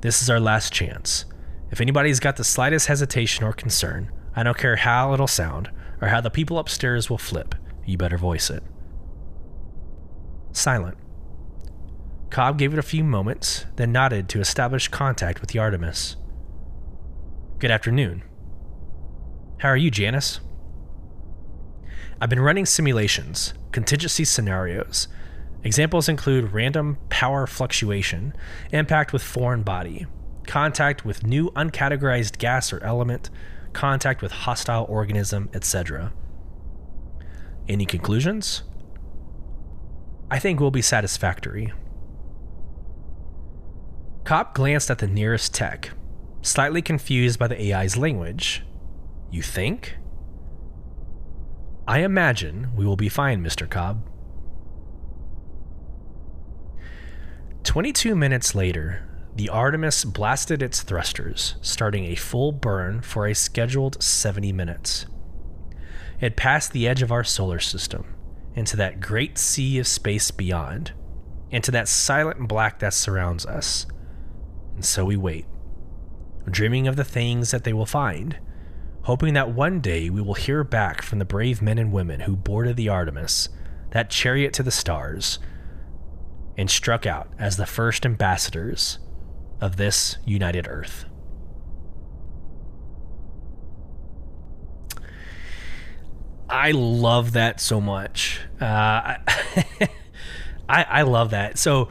This is our last chance. If anybody's got the slightest hesitation or concern, I don't care how it'll sound or how the people upstairs will flip, you better voice it. Silent. Cobb gave it a few moments, then nodded to establish contact with the Artemis. Good afternoon. How are you, Janus? I've been running simulations, contingency scenarios. Examples include random power fluctuation, impact with foreign body, contact with new uncategorized gas or element, contact with hostile organism, etc. Any conclusions? I think will be satisfactory. Cobb glanced at the nearest tech, slightly confused by the AI's language. You think? I imagine we will be fine, Mr. Cobb. 22 minutes later, the Artemis blasted its thrusters, starting a full burn for a scheduled 70 minutes. It passed the edge of our solar system, into that great sea of space beyond, into that silent black that surrounds us. And so we wait, dreaming of the things that they will find hoping that one day we will hear back from the brave men and women who boarded the Artemis, that chariot to the stars, and struck out as the first ambassadors of this united Earth. I love that so much. Uh, I, I love that. So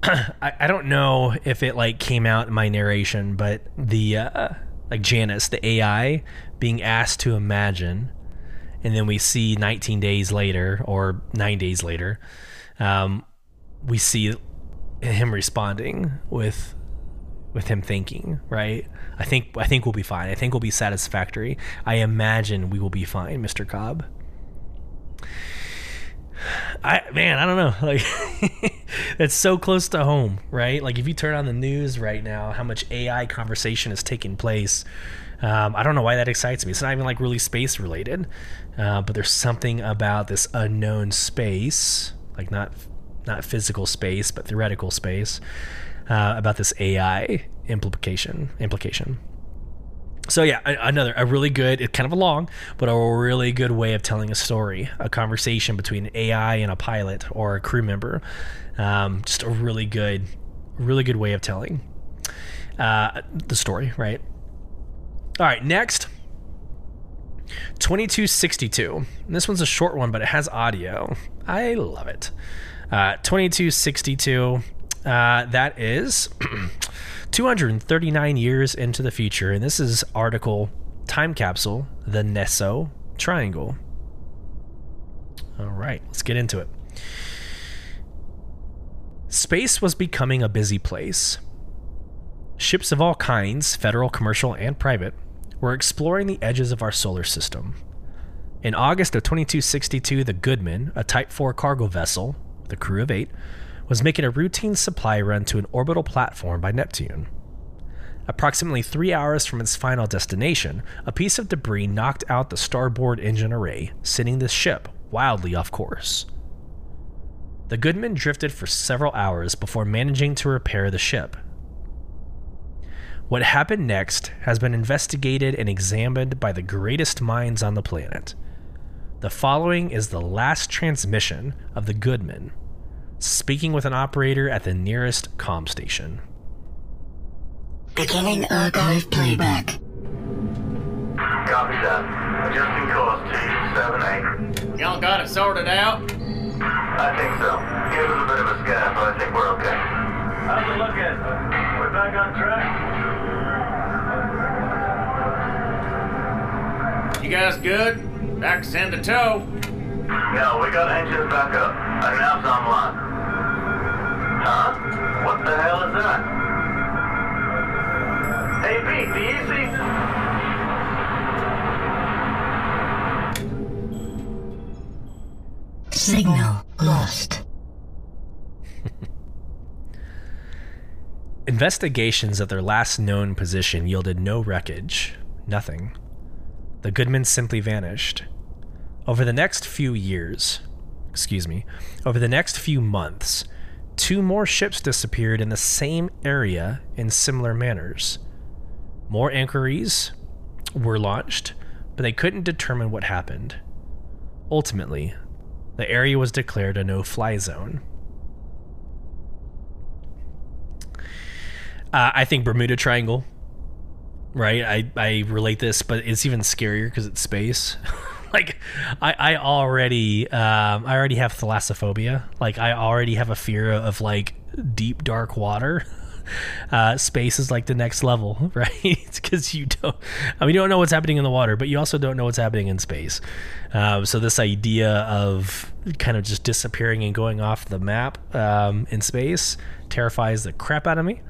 I, I don't know if it like came out in my narration, but the uh, like Janus, the AI, being asked to imagine, and then we see 19 days later or nine days later, um, we see him responding with with him thinking right? I think i think we'll be fine. I think we'll be satisfactory. I imagine we will be fine mr cobb I man, I don't know. Like that's so close to home, right? Like if you turn on the news right now, how much AI conversation is taking place. Um, I don't know why that excites me. It's not even like really space related, uh, but there's something about this unknown space, like not not physical space, but theoretical space, uh, about this AI implication implication. So yeah, another a really good, it's kind of a long, but a really good way of telling a story, a conversation between AI and a pilot or a crew member. Um, just a really good, really good way of telling uh, the story, right? All right, next. 2262. this one's a short one, but it has audio. I love it. Uh, 2262. Uh, that is 239 years into the future, and this is article Time Capsule, the Neso Triangle. All right, let's get into it. Space was becoming a busy place. Ships of all kinds, federal, commercial, and private, were exploring the edges of our solar system. In August of 2262, the Goodman, a Type 4 cargo vessel, with a crew of eight, was making a routine supply run to an orbital platform by Neptune. Approximately three hours from its final destination, a piece of debris knocked out the starboard engine array, sending the ship wildly off course. The Goodman drifted for several hours before managing to repair the ship. What happened next has been investigated and examined by the greatest minds on the planet. The following is the last transmission of the Goodman speaking with an operator at the nearest com station. Beginning archive playback. Copy that. Adjusting course 278. Y'all got it sorted out? I think so. Give us a bit of a scan, but I think we're okay. How's it looking? We're back on track? You guys good? Back to send a tow. Yeah, we got engines back up. Our nav's online. Huh? What the hell is that? Hey, Pete, do you see? Signal lost. Investigations of their last known position yielded no wreckage, nothing. The Goodman simply vanished. Over the next few years, excuse me, over the next few months, two more ships disappeared in the same area in similar manners. More inquiries were launched, but they couldn't determine what happened. Ultimately, the area was declared a no fly zone. Uh, I think Bermuda Triangle, right? I, I relate this, but it's even scarier because it's space. like, I, I already um, I already have thalassophobia. Like, I already have a fear of like deep dark water. Uh, space is like the next level, right? Because you don't, I mean, you don't know what's happening in the water, but you also don't know what's happening in space. Um, so this idea of kind of just disappearing and going off the map um, in space terrifies the crap out of me.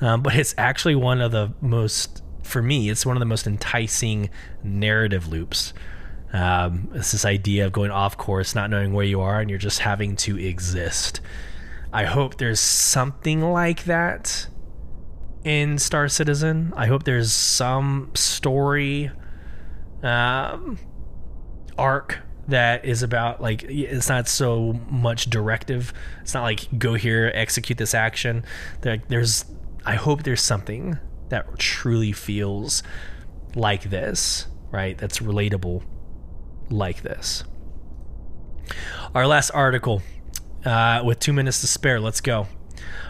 Um, but it's actually one of the most, for me, it's one of the most enticing narrative loops. Um, it's this idea of going off course, not knowing where you are, and you're just having to exist. I hope there's something like that in Star Citizen. I hope there's some story um, arc that is about like it's not so much directive. It's not like go here, execute this action. There, there's I hope there's something that truly feels like this, right? That's relatable like this. Our last article uh, with two minutes to spare. Let's go.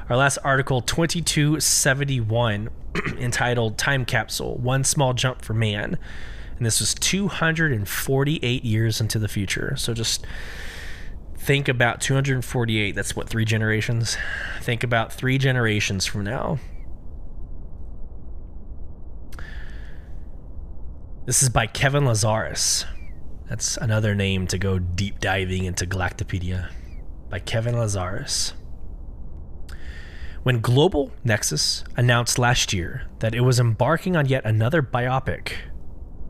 Our last article, 2271, entitled Time Capsule One Small Jump for Man. And this was 248 years into the future. So just think about 248. That's what, three generations? Think about three generations from now. This is by Kevin Lazarus. That's another name to go deep diving into Galactapedia by Kevin Lazarus. When Global Nexus announced last year that it was embarking on yet another biopic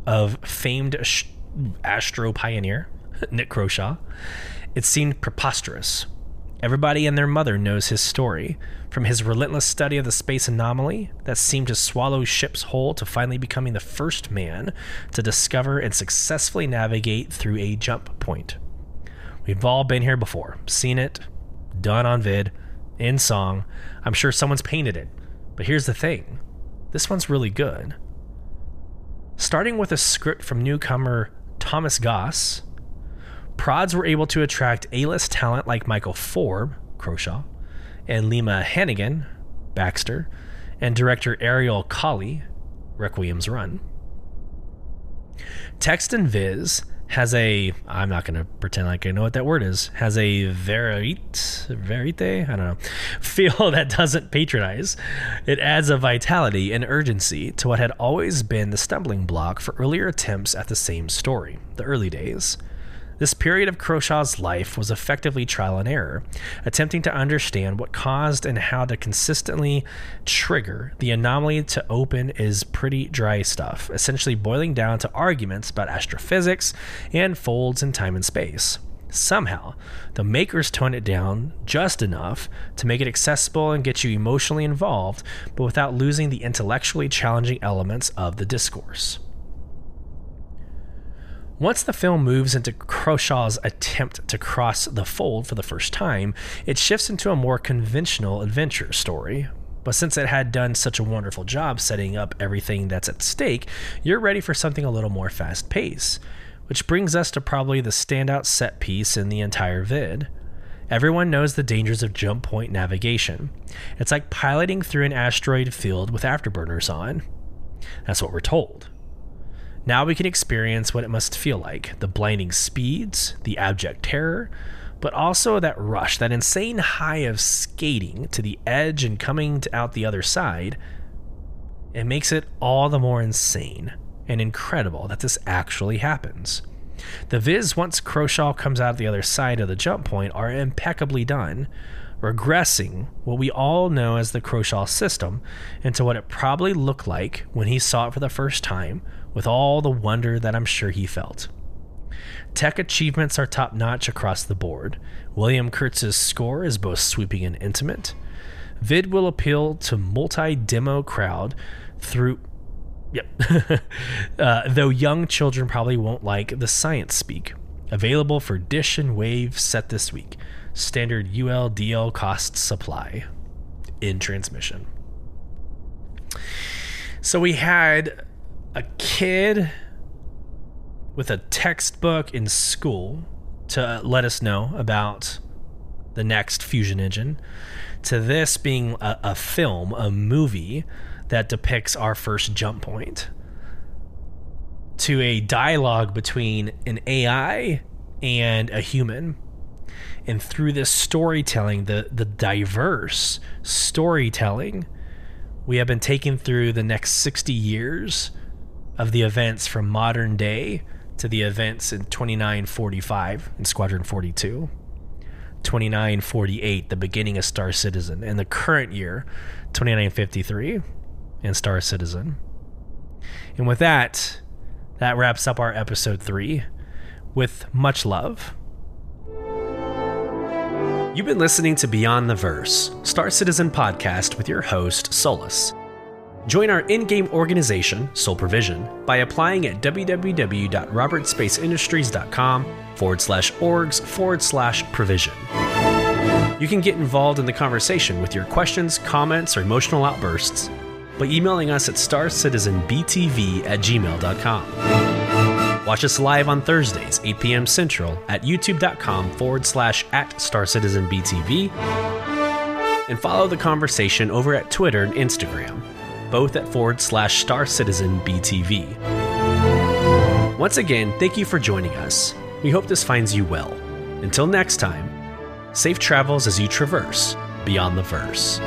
of famed astro pioneer Nick Croshaw, it seemed preposterous. Everybody and their mother knows his story, from his relentless study of the space anomaly that seemed to swallow ships whole to finally becoming the first man to discover and successfully navigate through a jump point. We've all been here before, seen it, done on vid, in song. I'm sure someone's painted it. But here's the thing this one's really good. Starting with a script from newcomer Thomas Goss, Prods were able to attract A list talent like Michael Forbes, Croshaw, and Lima Hannigan, Baxter, and director Ariel Colley, Requiem's Run. Text and Viz has a I'm not going to pretend like I know what that word is. Has a verite verite I don't know feel that doesn't patronize. It adds a vitality and urgency to what had always been the stumbling block for earlier attempts at the same story, the early days. This period of Croshaw's life was effectively trial and error, attempting to understand what caused and how to consistently trigger the anomaly to open is pretty dry stuff, essentially boiling down to arguments about astrophysics and folds in time and space. Somehow, the makers tone it down just enough to make it accessible and get you emotionally involved, but without losing the intellectually challenging elements of the discourse. Once the film moves into Croshaw's attempt to cross the fold for the first time, it shifts into a more conventional adventure story. But since it had done such a wonderful job setting up everything that's at stake, you're ready for something a little more fast paced. Which brings us to probably the standout set piece in the entire vid. Everyone knows the dangers of jump point navigation. It's like piloting through an asteroid field with afterburners on. That's what we're told. Now we can experience what it must feel like the blinding speeds, the abject terror, but also that rush, that insane high of skating to the edge and coming out the other side. It makes it all the more insane and incredible that this actually happens. The viz, once Croshaw comes out the other side of the jump point, are impeccably done, regressing what we all know as the Croshaw system into what it probably looked like when he saw it for the first time, with all the wonder that I'm sure he felt. Tech achievements are top notch across the board. William Kurtz's score is both sweeping and intimate. Vid will appeal to multi-demo crowd through Yep. uh, though young children probably won't like the science speak. Available for Dish and Wave set this week. Standard ULDL cost supply in transmission. So we had a kid with a textbook in school to let us know about the next fusion engine to this being a, a film, a movie that depicts our first jump point to a dialogue between an AI and a human. And through this storytelling, the, the diverse storytelling, we have been taken through the next 60 years of the events from modern day to the events in 2945 in Squadron 42, 2948, the beginning of Star Citizen, and the current year, 2953 and Star Citizen. And with that, that wraps up our episode three with much love. You've been listening to Beyond the Verse, Star Citizen podcast with your host, Sulyce. Join our in game organization, Sol Provision, by applying at www.robertspaceindustries.com forward slash orgs forward slash provision. You can get involved in the conversation with your questions, comments, or emotional outbursts by emailing us at starcitizenbtv at gmail.com. Watch us live on Thursdays, 8 p.m. Central, at youtube.com forward slash at starcitizenbtv, and follow the conversation over at Twitter and Instagram, both at forward slash starcitizenbtv. Once again, thank you for joining us. We hope this finds you well. Until next time, safe travels as you traverse beyond the verse.